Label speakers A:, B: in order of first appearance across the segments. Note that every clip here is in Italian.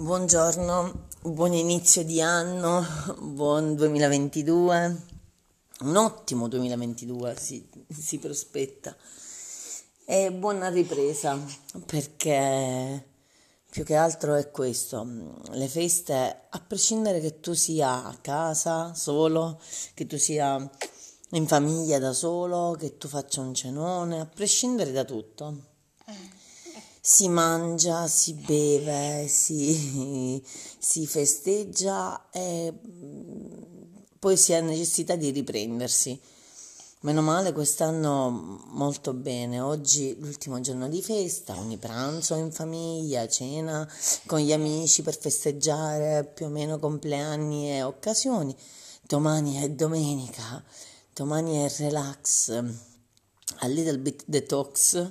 A: Buongiorno, buon inizio di anno, buon 2022, un ottimo 2022 si, si prospetta. E buona ripresa perché più che altro è questo, le feste, a prescindere che tu sia a casa solo, che tu sia in famiglia da solo, che tu faccia un cenone, a prescindere da tutto si mangia, si beve, si, si festeggia e mm, poi si ha necessità di riprendersi. Meno male quest'anno molto bene, oggi l'ultimo giorno di festa, ogni pranzo in famiglia, cena con gli amici per festeggiare più o meno compleanni e occasioni. Domani è domenica, domani è relax, a little bit detox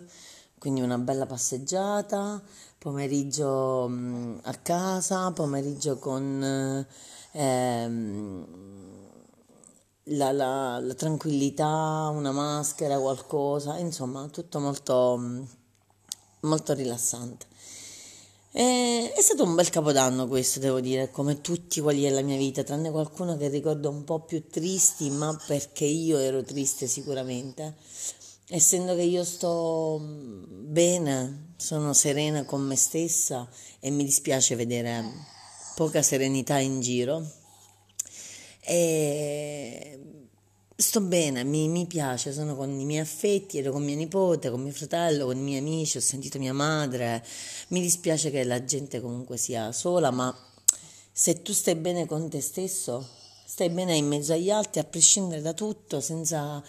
A: quindi una bella passeggiata, pomeriggio mh, a casa, pomeriggio con ehm, la, la, la, tranquillità, una maschera, qualcosa, insomma tutto molto, molto rilassante. E, è stato un bel capodanno questo, devo dire, come tutti quelli della mia vita, tranne qualcuno che ricordo un po' più tristi, ma perché io ero triste sicuramente essendo che io sto bene, sono serena con me stessa e mi dispiace vedere poca serenità in giro. E sto bene, mi, mi, piace, sono con i miei affetti, ero con mia nipote, con mio fratello, con i miei amici, ho sentito mia madre. Mi dispiace che la gente comunque sia sola, ma se tu stai bene con te stesso, stai bene in mezzo agli altri, a prescindere da tutto, senza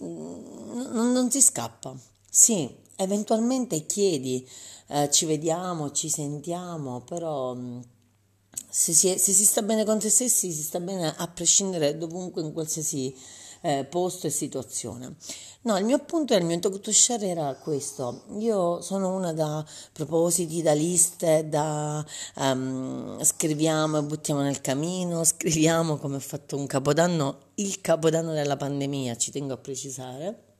A: non, non si scappa. Sì, eventualmente chiedi, eh, ci vediamo, ci sentiamo, però mm, se si, è, se si, sta bene con se stessi, si sta bene a prescindere dovunque, in qualsiasi eh, posto e situazione. No, il mio punto e il mio talk to share era questo. Io sono una da propositi, da liste, da um, scriviamo e buttiamo nel camino, scriviamo come ho fatto un capodanno, il capodanno della pandemia, ci tengo a precisare.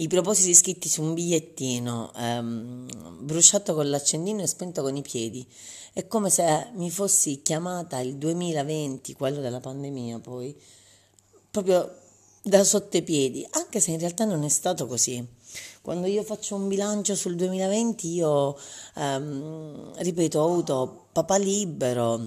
A: I propositi scritti su un bigliettino, um, bruciato con l'accendino e spento con i piedi. È come se mi fossi chiamata il 2020, quello della pandemia poi, proprio da sotto i piedi, anche se in realtà non è stato così. Quando io faccio un bilancio sul 2020, io, ehm, ripeto, ho avuto papà libero,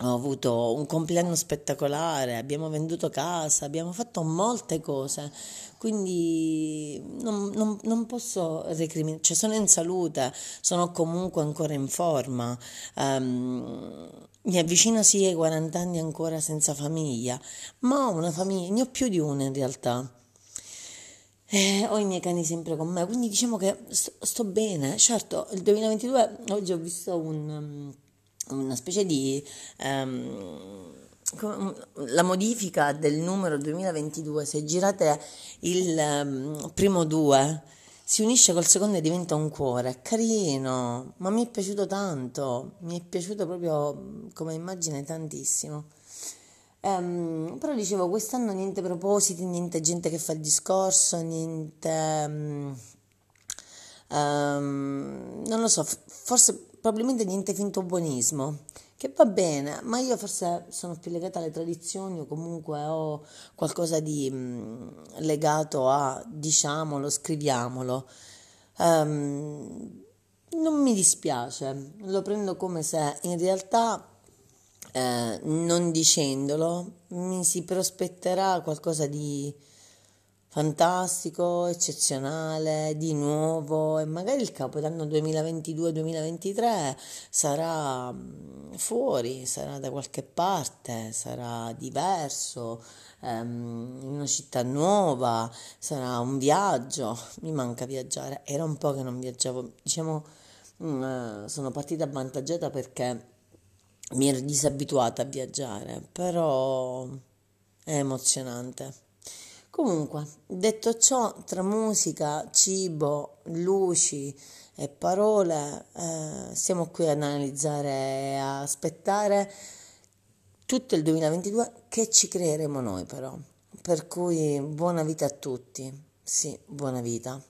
A: ho avuto un compleanno spettacolare, abbiamo venduto casa, abbiamo fatto molte cose, quindi non, non, non posso recriminare, cioè sono in salute, sono comunque ancora in forma. Um, mi avvicino sì ai 40 anni ancora senza famiglia, ma ho una famiglia, ne ho più di una in realtà. Eh, ho i miei cani sempre con me, quindi diciamo che sto, sto bene. Certo, il 2022 oggi ho visto un, una specie di... Um, la modifica del numero 2022, se girate il um, primo 2 si unisce col secondo e diventa un cuore. Carino, ma mi è piaciuto tanto, mi è piaciuto proprio come immagine tantissimo. Um, però dicevo, quest'anno niente propositi, niente gente che fa il discorso, niente... Um, um, non lo so, forse probabilmente niente finto buonismo che va bene, ma io forse sono più legata alle tradizioni o comunque ho qualcosa di mh, mm, legato a diciamolo, scriviamolo. Um, non mi dispiace, lo prendo come se in realtà eh, non dicendolo mi si prospetterà qualcosa di fantastico, eccezionale, di nuovo e magari il capodanno 2022-2023 sarà mm, fuori, sarà da qualche parte, sarà diverso, ehm, in una città nuova, sarà un viaggio, mi manca viaggiare, era un po' che non viaggiavo, diciamo mh, mm, sono partita avvantaggiata perché mi ero disabituata a viaggiare, però è emozionante. Comunque, detto ciò, tra musica, cibo, luci e parole, eh, siamo qui ad analizzare e aspettare tutto il 2022 che ci creeremo noi però. Per cui buona vita a tutti. Sì, buona vita.